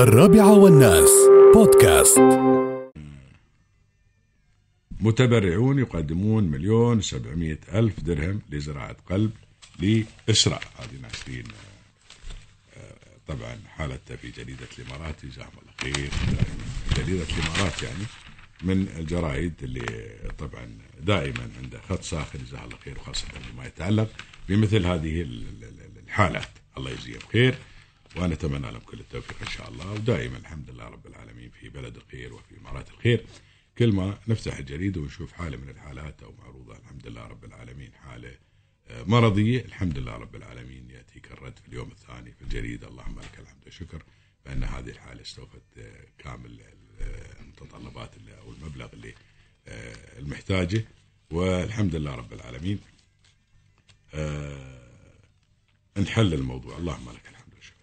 الرابعة والناس بودكاست. متبرعون يقدمون مليون سبعمية ألف درهم لزراعة قلب لإسراء. هذه ناشرين آه، طبعا حالته في جريدة الإمارات جزاهم الله خير. جريدة الإمارات يعني من الجرائد اللي طبعا دائما عنده خط ساخن جزاه الله خير وخاصة فيما يتعلق بمثل هذه ال- ال- ال- الحالات. الله يجزيه بخير ونتمنى لهم كل التوفيق إن شاء الله. ودائما الحمد لله رب العالمين في بلد الخير وفي إمارات الخير. كل ما نفتح الجريدة ونشوف حالة من الحالات أو معروضة الحمد لله رب العالمين. حالة آه، مرضية الحمد لله رب العالمين. يأتيك الرد في اليوم الثاني في الجريدة. اللهم لك الحمد والشكر. بان هذه الحالة استوفت آه، كامل آه، المتطلبات أو المبلغ اللي المحتاجه. والحمد لله رب العالمين. نحل الموضوع. اللهم لك الحمد.